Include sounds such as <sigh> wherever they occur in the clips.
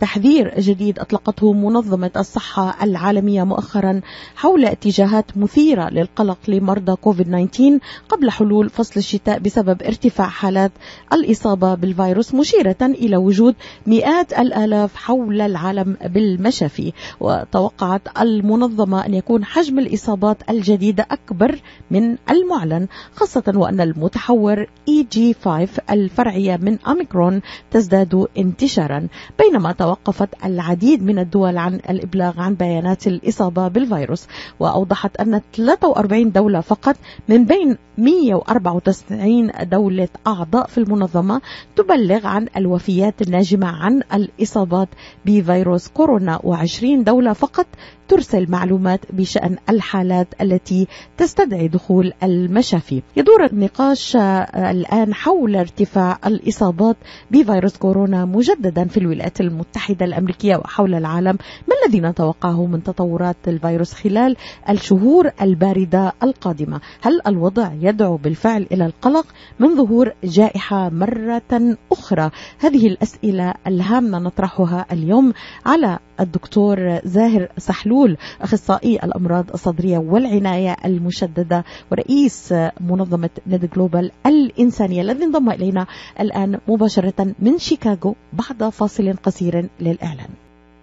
تحذير جديد أطلقته منظمة الصحة العالمية مؤخرا حول اتجاهات مثيرة للقلق لمرضى كوفيد 19 قبل حلول فصل الشتاء بسبب ارتفاع حالات الإصابة بالفيروس مشيرة إلى وجود مئات الآلاف حول العالم بالمشافي وتوقعت المنظمة أن يكون حجم الإصابات الجديده أكبر من المعلن خاصة وأن المتحور اي جي 5 الفرعية من أوميكرون تزداد انتشارا. بينما توقفت العديد من الدول عن الإبلاغ عن بيانات الإصابة بالفيروس وأوضحت أن 43 دولة فقط من بين 194 دولة أعضاء في المنظمة تبلغ عن الوفيات الناجمة عن الإصابات بفيروس كورونا و20 دولة فقط ترسل معلومات بشأن الحالات التي تستدعي دخول المشافي. يدور النقاش الآن حول ارتفاع الإصابات بفيروس كورونا مجددا في الولايات المتحدة. الأمريكية وحول العالم ما الذي نتوقعه من تطورات الفيروس خلال الشهور الباردة القادمة؟ هل الوضع يدعو بالفعل إلى القلق من ظهور جائحة مرة أخرى؟ هذه الأسئلة الهامة نطرحها اليوم على الدكتور زاهر سحلول أخصائي الأمراض الصدرية والعناية المشددة ورئيس منظمة ند جلوبال الإنسانية الذي انضم إلينا الآن مباشرة من شيكاغو بعد فاصل قصير للإعلان.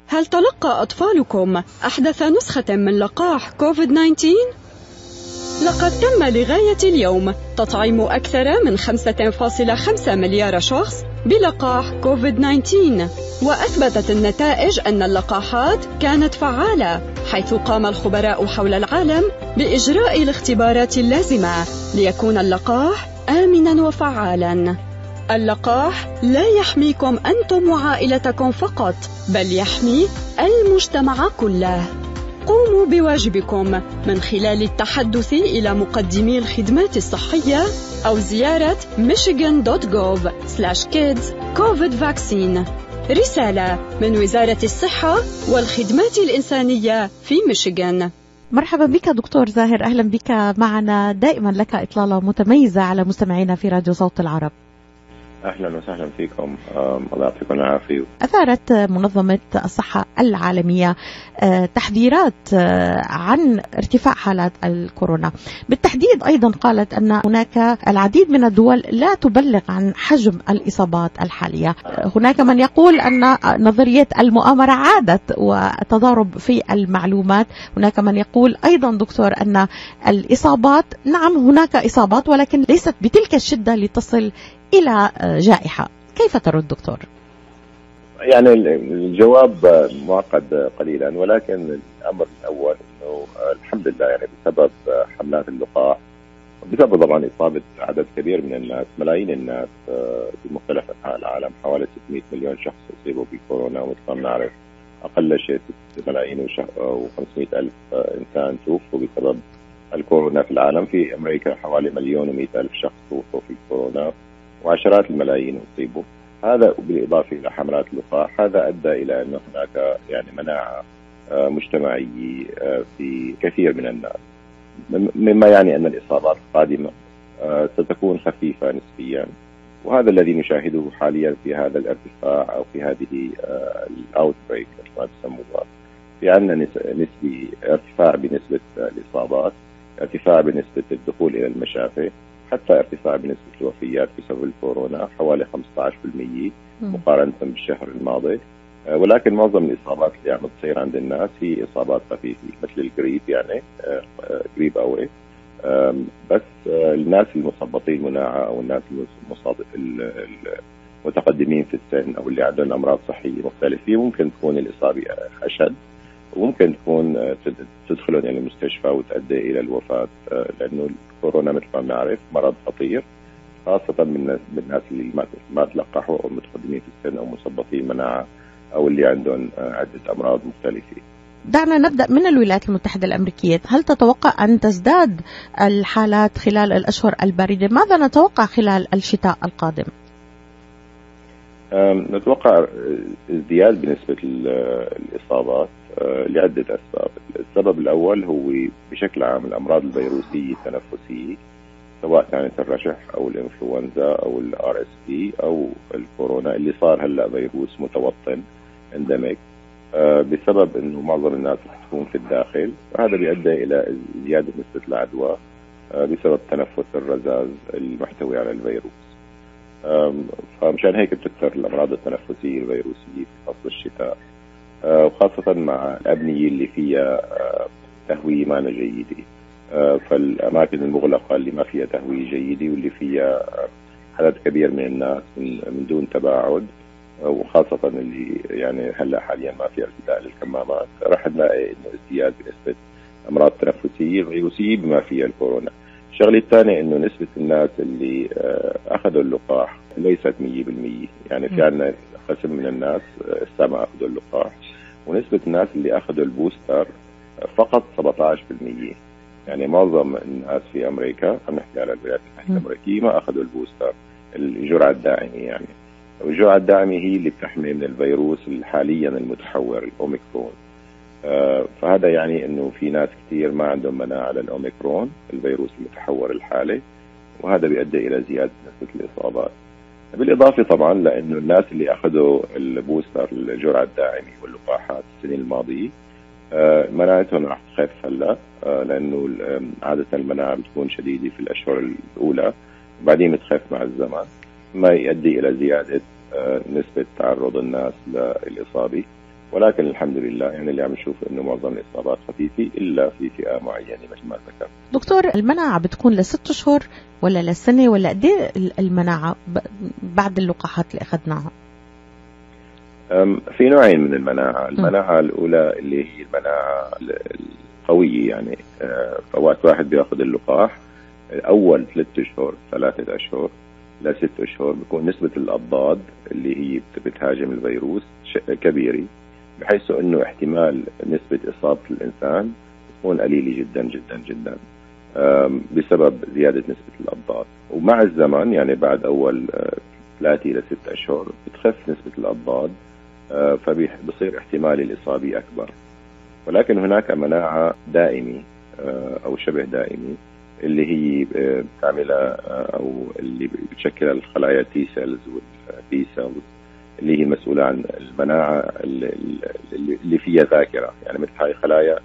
هل تلقى أطفالكم أحدث نسخة من لقاح كوفيد 19؟ لقد تم لغاية اليوم. تطعيم أكثر من 5.5 مليار شخص بلقاح كوفيد-19 وأثبتت النتائج أن اللقاحات كانت فعالة حيث قام الخبراء حول العالم بإجراء الاختبارات اللازمة ليكون اللقاح آمنا وفعالا. اللقاح لا يحميكم أنتم وعائلتكم فقط بل يحمي المجتمع كله. قوموا بواجبكم من خلال التحدث إلى مقدمي الخدمات الصحية أو زيارة michigan.gov kids covid vaccine. رسالة من وزارة الصحة والخدمات الإنسانية في ميشيغان. مرحبا بك دكتور زاهر أهلا بك معنا. دائما لك إطلالة متميزة على مستمعينا في راديو صوت العرب. أهلا وسهلا فيكم. الله يعطيكم العافية. أثارت منظمة الصحة العالمية تحذيرات عن ارتفاع حالات الكورونا، بالتحديد أيضا قالت أن هناك العديد من الدول لا تبلغ عن حجم الإصابات الحالية، هناك من يقول أن نظرية المؤامرة عادت وتضارب في المعلومات، هناك من يقول أيضا دكتور أن الإصابات نعم هناك إصابات ولكن ليست بتلك الشدة لتصل إلى جائحة، كيف ترد دكتور؟ يعني الجواب معقد قليلا ولكن الأمر الأول إنه الحمد لله يعني بسبب حملات اللقاح وبسبب طبعا إصابة عدد كبير من الناس ملايين الناس في مختلف أنحاء العالم حوالي 600 مليون شخص أصيبوا بكورونا ومثل ما بنعرف أقل شيء 6 ملايين و500 ألف إنسان توفوا بسبب الكورونا في العالم. في أمريكا حوالي مليون و ألف شخص توفوا في الكورونا. وعشرات الملايين أصيبوا. هذا بالإضافة إلى حملات اللقاح هذا أدى إلى أن هناك يعني مناعة مجتمعية في كثير من الناس. مما يعني أن الإصابات القادمة ستكون خفيفة نسبيا. وهذا الذي نشاهده حاليا في هذا الارتفاع أو في هذه ال outbreak ما تسموها في عندنا نسبه ارتفاع بنسبة الإصابات ارتفاع بنسبة الدخول إلى المشافي حتى ارتفاع بنسبة الوفيات بسبب الكورونا حوالي 15% مقارنة بالشهر الماضي. ولكن معظم الإصابات اللي عم تصير عند الناس هي إصابات خفيفة مثل الجريب يعني جريب قوي بس الناس المثبطين مناعة أو الناس المتقدمين في السن أو اللي عندهم أمراض صحية مختلفة ممكن تكون الإصابة أشد. وممكن تكون تدخلهم إلى المستشفى وتؤدي إلى الوفاة لأنه الكورونا مثل ما بنعرف مرض خطير خاصة من الناس اللي ما تلقحوا أو متقدمين في السن أو مثبطي مناعة أو اللي عندهم عدة أمراض مختلفة. دعنا نبدأ من الولايات المتحدة الأمريكية، هل تتوقع أن تزداد الحالات خلال الأشهر الباردة؟ ماذا نتوقع خلال الشتاء القادم؟ نتوقع ازدياد بنسبة الإصابات لعده اسباب، السبب الأول هو بشكل عام الأمراض الفيروسية التنفسية سواء كانت الرشح أو الإنفلونزا أو ال RSV أو الكورونا اللي صار هلأ فيروس متوطن اندمج آه، بسبب إنه معظم الناس رح تكون في الداخل وهذا بيؤدي إلى زيادة نسبة العدوى آه، بسبب تنفس الرذاذ المحتوي على الفيروس. فمشان هيك بتكثر الأمراض التنفسية الفيروسية في فصل الشتاء. آه، وخاصة مع الأبنية اللي فيها تهوية ما جيدة. فالأماكن المغلقة اللي ما فيها تهوية جيدة واللي فيها عدد كبير من الناس من دون تباعد. وخاصة اللي يعني هلأ حاليا ما في ارتداء للكمامات. راح نلاقي إنه ازدياد بنسبة أمراض تنفسية فيروسية بما فيها الكورونا. الشغلة الثانية إنه نسبة الناس اللي آه، أخذوا اللقاح ليست 100% يعني في عندنا قسم من الناس لسه ما أخذوا اللقاح. ونسبة الناس اللي أخذوا البوستر فقط 17% يعني معظم الناس في أمريكا عم نحكي على الولايات المتحدة الأمريكية ما أخذوا البوستر الجرعة الداعمه يعني. والجرعه الداعمه هي اللي بتحمي من الفيروس حاليا المتحور الأوميكرون. آه، فهذا يعني إنه في ناس كثير ما عندهم مناعة للأوميكرون الفيروس المتحور الحالي وهذا بيؤدي إلى زيادة نسبة الإصابات. بالإضافة طبعا لأنه الناس اللي أخذوا البوستر الجرعه الداعمه واللقاحات السنين الماضية آه، مناعتهم راح تخف هلأ آه، لأنه عادة المناعة بتكون شديدة في الأشهر الأولى وبعدين بتخف مع الزمن ما يؤدي إلى زيادة نسبة تعرض الناس للإصابة. ولكن الحمد لله يعني اللي عم نشوف إنه معظم الإصابات خفيفة إلا في فئة معينة مثل ما ذكرت. دكتور المناعة بتكون لست اشهر ولا لسنة ولا قد إيه المناعة بعد اللقاحات اللي أخذناها؟ في نوعين من المناعة، المناعة الأولى اللي هي المناعة القوية يعني أه، فوقت واحد بيأخذ اللقاح اول ثلاث أشهر ثلاثة أشهر لست أشهر بيكون نسبة الأضداد اللي هي بتهاجم الفيروس كبيرة بحيث إنه احتمال نسبة إصابة الإنسان تكون قليلة جدا جدا جدا بسبب زيادة نسبة الأضداد. ومع الزمن يعني بعد أول آه، ثلاثة إلى ست أشهر بتخف نسبة الأضداد آه، فبصير احتمال الإصابة أكبر. ولكن هناك مناعة دائمة آه، أو شبه دائمة اللي هي بتعملها أو اللي بتشكلها الخلايا T cells وال B cells اللي هي مسؤولة عن المناعة اللي فيها ذاكرة. يعني مثل هاي خلايا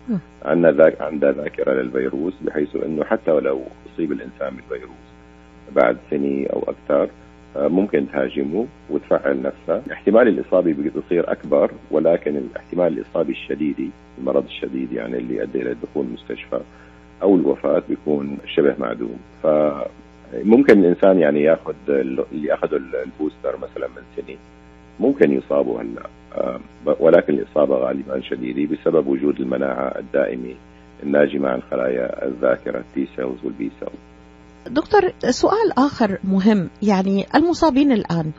عندنا ذاك عندها ذاكرة للفيروس بحيث إنه حتى ولو اصيب الإنسان بالفيروس بعد سنة أو أكثر آه، ممكن تهاجمه وتفعل نفسها احتمال الإصابة بيصير أكبر ولكن احتمال الإصابة الشديدة المرض الشديد يعني اللي يؤدي إلى دخول المستشفى أو الوفاة بيكون شبه معدوم. فممكن الإنسان يعني ياخذ اللي أخذوا البوستر مثلا من سنة. ممكن يصابوا هلا. آه، ولكن الإصابة غالبا شديدة بسبب وجود المناعة الدائمة الناجمة عن خلايا الذاكرة ال T cells وال B cells دكتور سؤال آخر مهم. يعني المصابين الآن آه،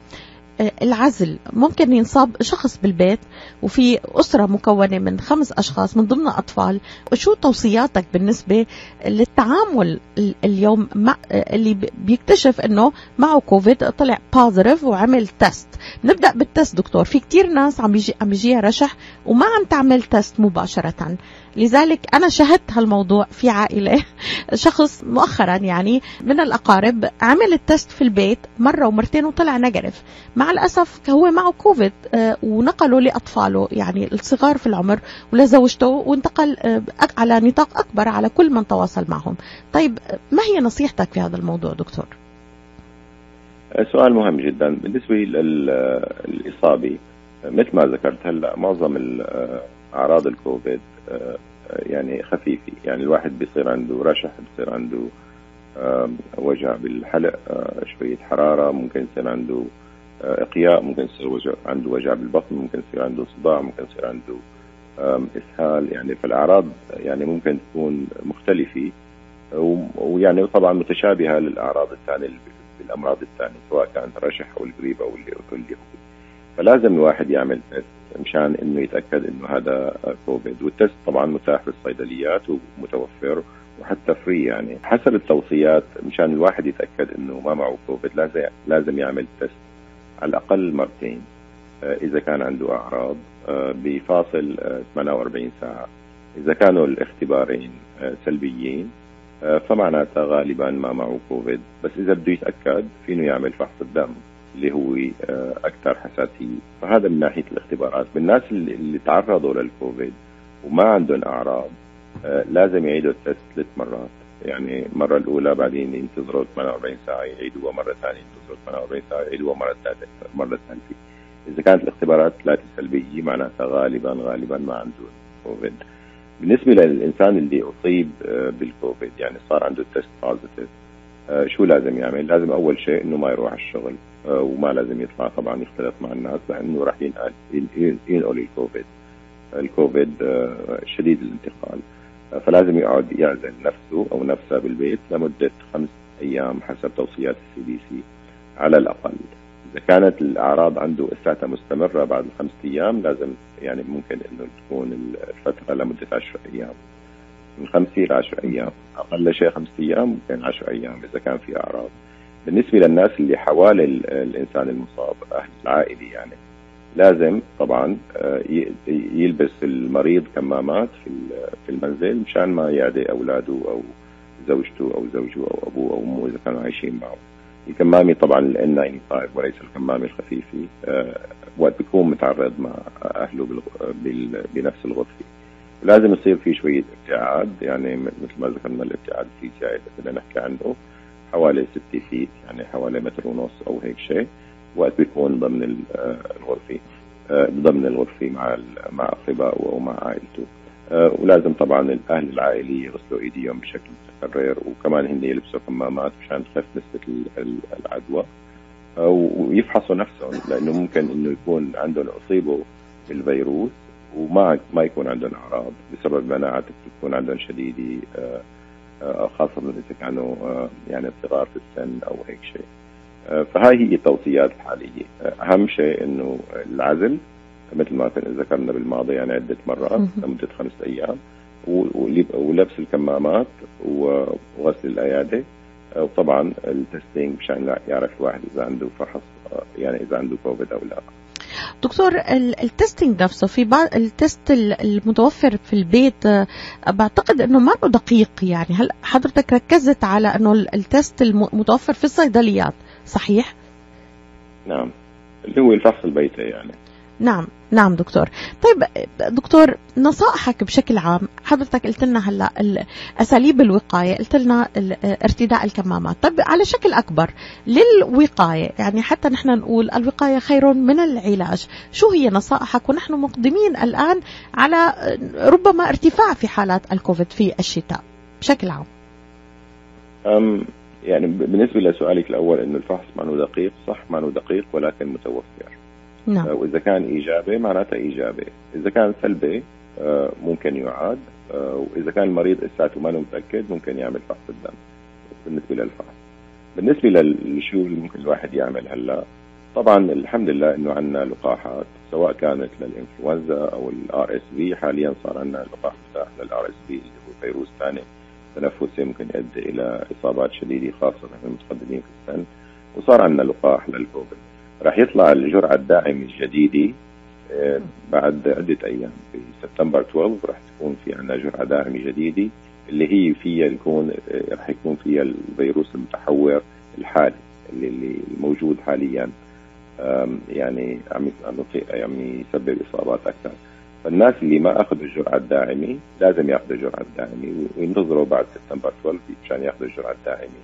العزل. ممكن ينصاب شخص بالبيت وفي أسرة مكونة من خمس أشخاص من ضمن أطفال. شو توصياتك بالنسبة للتعامل اليوم مع اللي بيكتشف أنه معه كوفيد؟ طلع بازرف وعمل test نبدأ بال test دكتور. في كتير ناس عم يجي عم يجيها رشح وما عم تعمل تست مباشرة. لذلك أنا شهدت هالموضوع في عائلة <laughs> شخص مؤخرا يعني من الأقارب عمل التست في البيت مرة ومرتين وطلع نجرف مع الأسف هو معه كوفيد آه، ونقله لأطفاله يعني الصغار في العمر ولزوجته وانتقل آه، على نطاق أكبر على كل من تواصل معهم. طيب ما هي نصيحتك في هذا الموضوع دكتور؟ سؤال مهم جدا. بالنسبة للإصابة مثل ما ذكرت هلأ معظم أعراض الكوفيد آه، يعني خفيفة. يعني الواحد بيصير عنده رشح بيصير عنده وجع بالحلق آه، شوية حرارة ممكن يصير عنده آه، إقياء ممكن يصير وجع عنده وجع بالبطن ممكن يصير عنده صداع ممكن يصير عنده إسهال. يعني فالأعراض يعني ممكن تكون مختلفة ويعني طبعا متشابهة للأعراض الثانية بالأمراض الثانية سواء كانت الرشح أو الجريب أو اللي فلازم الواحد يعمل test مشان إنه يتأكد إنه هذا كوفيد. وال test طبعا متاح في الصيدليات ومتوفر وحتى free يعني. حسب التوصيات مشان الواحد يتأكد إنه ما معه كوفيد لازم لازم يعمل test على الأقل مرتين آه، إذا كان عنده أعراض آه، بفاصل 48 آه، ساعة. إذا كانوا الاختبارين سلبيين فمعناتها غالبا ما معه كوفيد. بس إذا بده يتأكد فينه يعمل فحص الدم. اللي هو أكثر حساسية. فهذا من ناحية الاختبارات. بالناس اللي, اللي تعرضوا للكوفيد وما عندهم أعراض لازم يعيدوا التست ثلاث مرات. يعني المره الأولى بعدين ينتظروا 48 ساعة يعيدوها مرة ثانية ينتظروا 48 ساعة يعيدوها مرة ثالثة مرة ثالثة. إذا كانت الاختبارات ثلاثة سلبية معناتها غالبا غالبا ما عنده كوفيد. بالنسبة للإنسان اللي اصيب بالكوفيد يعني صار عنده test positive شو لازم يعمل؟ لازم أول شيء إنه ما يروح على الشغل. وما لازم يطلع. طبعا يختلط مع الناس لأنه راح ينقل ينقل الكوفيد. الكوفيد شديد الانتقال. فلازم يقعد يعزل نفسه أو نفسها بالبيت لمدة خمس أيام حسب توصيات ال CDC على الأقل. إذا كانت الأعراض عنده لساتها مستمرة بعد الخمس أيام لازم يعني ممكن إنه تكون الفترة لمدة 10 أيام. من خمسة إلى 10 أيام. أقل شيء خمسة أيام ممكن 10 أيام إذا كان في أعراض. بالنسبة للناس اللي حوالي الإنسان المصاب أهل العائلة يعني لازم طبعا يلبس المريض كمامات في في المنزل مشان ما يعدي أولاده أو زوجته أو زوجه أو أبوه أو أمه إذا كانوا عايشين معه. الكمامة طبعا ال 95 وليس الكمامة الخفيفة وقت بيكون متعرض مع أهله بنفس الغرفة. لازم يصير في شوية ابتعاد يعني مثل ما ذكرنا الابتعاد في جاي بدنا نحكي عنه حوالي 6 فيت يعني حوالي متر ونص أو هيك شيء. وقت بيكون ضمن الغرفة ضمن الغرفة مع مع اقربائه أو مع عائلته ولازم طبعا الأهل العائلي يغسلوا إيديهم بشكل متكرر وكمان هن يلبسوا كمامات مشان تخف نسبة العدوى ويفحصوا نفسهم لأنه ممكن إنه يكون عندهم أصيبوا بالفيروس وما ما يكون عندهم أعراض بسبب مناعه تكون عندهم شديدة خاصة إذا كانوا يعني صغار في السن أو هيك شيء. فهاي هي التوصيات الحالية. أهم شيء إنه العزل مثل ما ذكرنا بالماضي يعني عدة مرات لمدة خمس أيام ولبس الكمامات وغسل الايادي وطبعا ال testing مشان يعرف الواحد إذا عنده فحص يعني إذا عنده كوفيد أو لا. دكتور ال testing نفسه في بعض ال test المتوفر في البيت بعتقد إنه ما له دقيق يعني. هل حضرتك ركزت على إنه ال test المتوفر في الصيدليات؟ صحيح؟ نعم. اللي هو الفحص البيتي يعني. نعم نعم دكتور. طيب دكتور نصائحك بشكل عام حضرتك قلت لنا هلا أساليب الوقاية قلت لنا ارتداء الكمامات. طيب على شكل أكبر للوقاية يعني حتى نحن نقول الوقاية خير من العلاج شو هي نصائحك؟ ونحن مقدمين الآن على ربما ارتفاع في حالات الكوفيد في الشتاء بشكل عام. أم يعني بالنسبة لسؤالك الأول إنه الفحص معه دقيق صح معه دقيق ولكن متوفر. نعم. وإذا كان إيجابي معناتها إيجابي. إذا كان سلبي ممكن يعاد. وإذا كان المريض لساته ما متأكد ممكن يعمل فحص الدم بالنسبة للفحص. بالنسبة للشو اللي ممكن الواحد يعمل هلأ طبعا الحمد لله إنه عندنا لقاحات سواء كانت للإنفلونزا أو ال RSV حاليا صار عندنا لقاح متاح لل RSV اللي هو فيروس ثاني تنفسي ممكن يؤدي إلى إصابات شديدة خاصة في المتقدمين في السن. وصار عندنا لقاح للكوفيد. راح يطلع الجرعة الداعمة الجديدة بعد عدة أيام في سبتمبر 12 راح تكون في عندنا جرعة داعمة جديدة اللي هي فيها يكون راح يكون فيها الفيروس المتحور الحالي اللي, اللي موجود حاليا يعني عم عم يسبب إصابات أكثر فالناس اللي ما أخذوا الجرعة الداعمة لازم ياخذوا الجرعة الداعمة وينتظروا بعد سبتمبر 12 مشان ياخذوا الجرعة الداعمة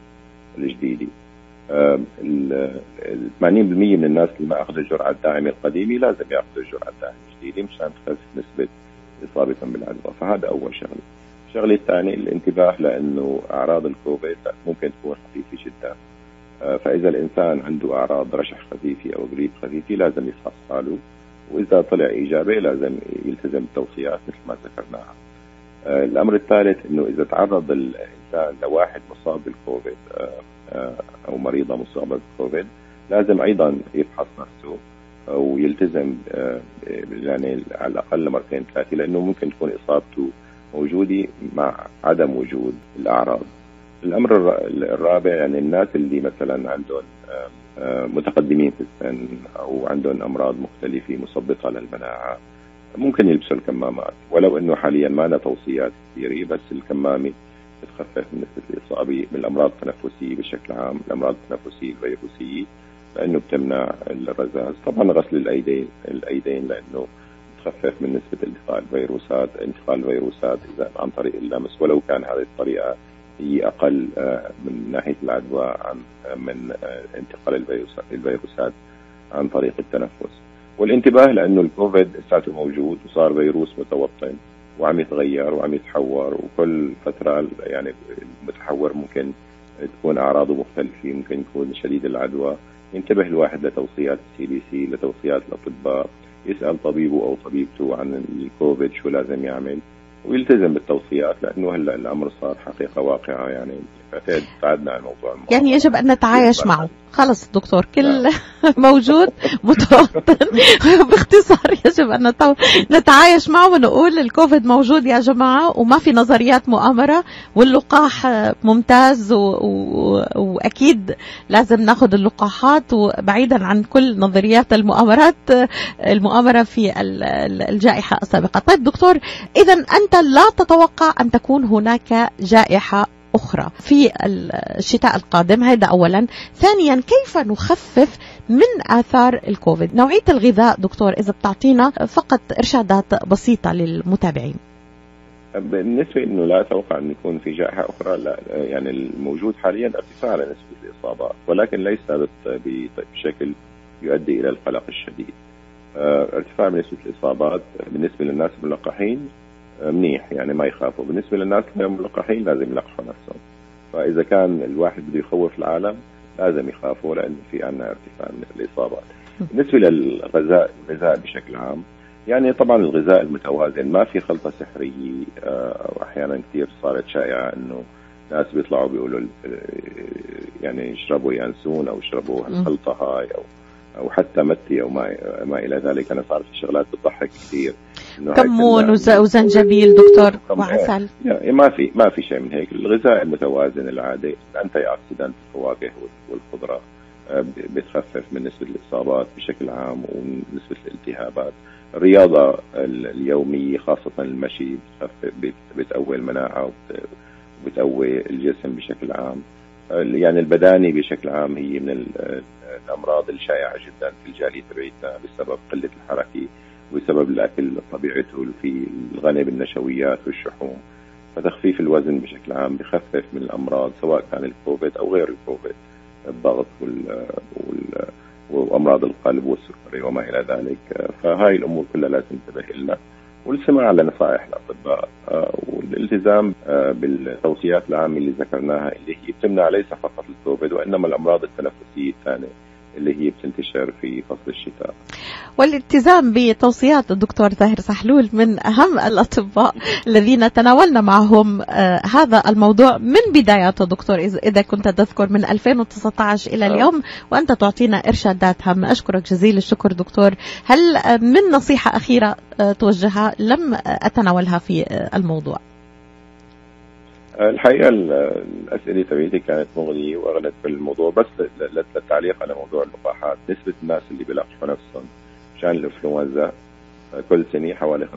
الجديدة. ال 80% من الناس اللي ما أخذوا الجرعه الداعمه القديمة لازم يأخذوا الجرعه الداعمه الجديده مشان تخفف نسبة إصابتهم بالعدوى فهذا أول شغلة. الشغلة الثانية الانتباه لأنه أعراض الكوفيد ممكن تكون خفيفة جدا. فإذا الإنسان عنده أعراض رشح خفيفة أو بريد خفيفة لازم يفحص حاله وإذا طلع إيجابي لازم يلتزم بالتوصيات مثل ما ذكرناها. الأمر الثالث إنه إذا تعرض الإنسان لواحد مصاب بالكوفيد أو مريضة مصابة بالكوفيد لازم أيضا يفحص نفسه ويلتزم يعني على الأقل مرتين ثلاثة لأنه ممكن تكون إصابته موجودة مع عدم وجود الأعراض. الأمر الرابع يعني الناس اللي مثلا عندهم متقدمين في السن أو عندهم أمراض مختلفة مثبطه للمناعة ممكن يلبسوا الكمامات ولو إنه حاليا ما لنا توصيات كثيرة بس الكمامة بتخفف من نسبه الاصابه بالامراض التنفسية بشكل عام الأمراض التنفسية الفيروسية لأنه بتمنع الرذاذ طبعا غسل الايدين الأيدين لأنه تخفف من نسبة انتقال الفيروسات انتقال الفيروسات إذا عن طريق اللمس. ولو كان هذه الطريقة هي أقل آه، من ناحية العدوى عن من انتقال الفيروسات عن طريق التنفس. والانتباه لأنه الكوفيد لساته موجود وصار فيروس متوطن. وعم يتغير وعم يتحور وكل فترة يعني المتحور ممكن تكون أعراضه مختلفة ممكن يكون شديد العدوى. ينتبه الواحد لتوصيات ال CDC لتوصيات الأطباء يسأل طبيبه أو طبيبته عن الكوفيد شو لازم يعمل ويلتزم بالتوصيات لأنه هلأ الأمر صار حقيقة واقعة يعني. بعدنا عن الموضوع يعني يجب أن نتعايش معه. خلص دكتور كل نعم. موجود متوطن. <laughs> باختصار يجب ان نتعايش معه ونقول الكوفيد موجود يا جماعة وما في نظريات مؤامرة واللقاح ممتاز و... و... وأكيد لازم ناخذ اللقاحات وبعيدا عن كل نظريات المؤامرات المؤامرة في الجائحة السابقة. طيب دكتور اذا أنت لا تتوقع أن تكون هناك جائحة أخرى في الشتاء القادم. هذا أولا. ثانيا كيف نخفف من آثار الكوفيد؟ نوعية الغذاء دكتور إذا بتعطينا فقط إرشادات بسيطة للمتابعين. بالنسبة إنه لا أتوقع ان يكون في جائحة أخرى لا يعني الموجود حاليا ارتفاع لنسبة الاصابات ولكن ليس بشكل يؤدي إلى القلق الشديد. آه، ارتفاع بنسبة الإصابات بالنسبة للناس الملقحين منيح يعني ما يخافوا. بالنسبة للناس غير ملقحين لازم يلقحوا نفسهم. فإذا كان الواحد بده يخوف العالم لازم يخافوا لأنه في عندنا ارتفاع من الإصابات. بالنسبة للغذاء الغذاء بشكل عام يعني طبعا الغذاء المتوازن ما في خلطة سحرية آه، واحيانا كثير صارت شائعة إنه ناس بيطلعوا بيقولوا يعني يشربوا يانسون أو يشربوا الخلطه هاي أو أو حتى متي أو ما ما إلى ذلك. أنا صارت في شغلات بتضحك كثير كمون وزنجبيل دكتور. وعسل. ما في ما في شيء من هيك. الغذاء المتوازن العادي. ال antioxidant الفواكه والخضرة آه، بتخفف من نسبة الإصابات بشكل عام ونسبه الالتهابات. الرياضة اليومية خاصة المشي بتخفف بتقوي المناعة وبتقوي الجسم بشكل عام. يعني البدانة بشكل عام هي من الأمراض الشائعة جدا في الجالية تبعتنا بسبب قلة الحركة وبسبب الأكل طبيعته في الغني بالنشويات والشحوم. فتخفيف الوزن بشكل عام بخفف من الأمراض سواء كان الكوفيد أو غير الكوفيد الضغط وال, وال وأمراض القلب والسكري وما إلى ذلك. فهاي الأمور كلها لازم ننتبه لها والاستماع لنصائح الأطباء آه، والالتزام آه، بالتوصيات العامة اللي ذكرناها اللي هي بتمنع ليس فقط الكوفيد وإنما الأمراض التنفسية الثانية. اللي هي بتنتشر في فصل الشتاء. والالتزام بتوصيات الدكتور زاهر سحلول من أهم الأطباء الذين تناولنا معهم آه هذا الموضوع من بداياته. دكتور إذا كنت تذكر من 2019 إلى اليوم وأنت تعطينا إرشادات هامة. أشكرك جزيل الشكر دكتور. هل من نصيحة أخيرة آه توجهها لم أتناولها في آه الموضوع؟ الحقيقة الأسئلة تبعيتي كانت مغنيه وأغلت في الموضوع بس للتعليق على موضوع اللقاحات. نسبة الناس اللي بيلقحوا نفسهم مشان الإنفلونزا كل سنة حوالي 50%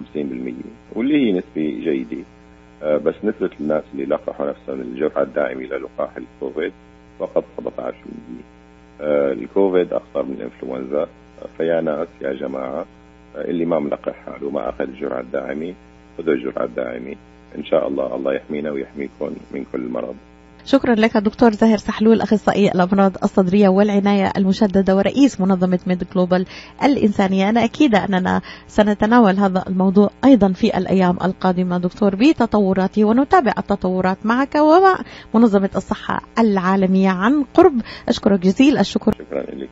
واللي هي نسبة جيدة. بس نسبة الناس اللي لقحوا نفسهم الجرعة الدائمه للقاح الكوفيد فقط 17% الكوفيد أخطر من الإنفلونزا. فيا ناس يا جماعة اللي ما ملقح حاله وما أخذ الجرعة الداعمة خذوا الجرعة الداعمة. إن شاء الله الله يحمينا ويحميكم من كل مرض. شكرا لك دكتور زاهر سحلول أخصائي الأمراض الصدرية والعناية المشددة ورئيس منظمة ميد جلوبال الإنسانية. أنا اكيده أننا سنتناول هذا الموضوع أيضا في الأيام القادمة دكتور بتطوراته ونتابع التطورات معك ومع منظمة الصحة العالمية عن قرب. أشكرك جزيل الشكر. شكرا لك.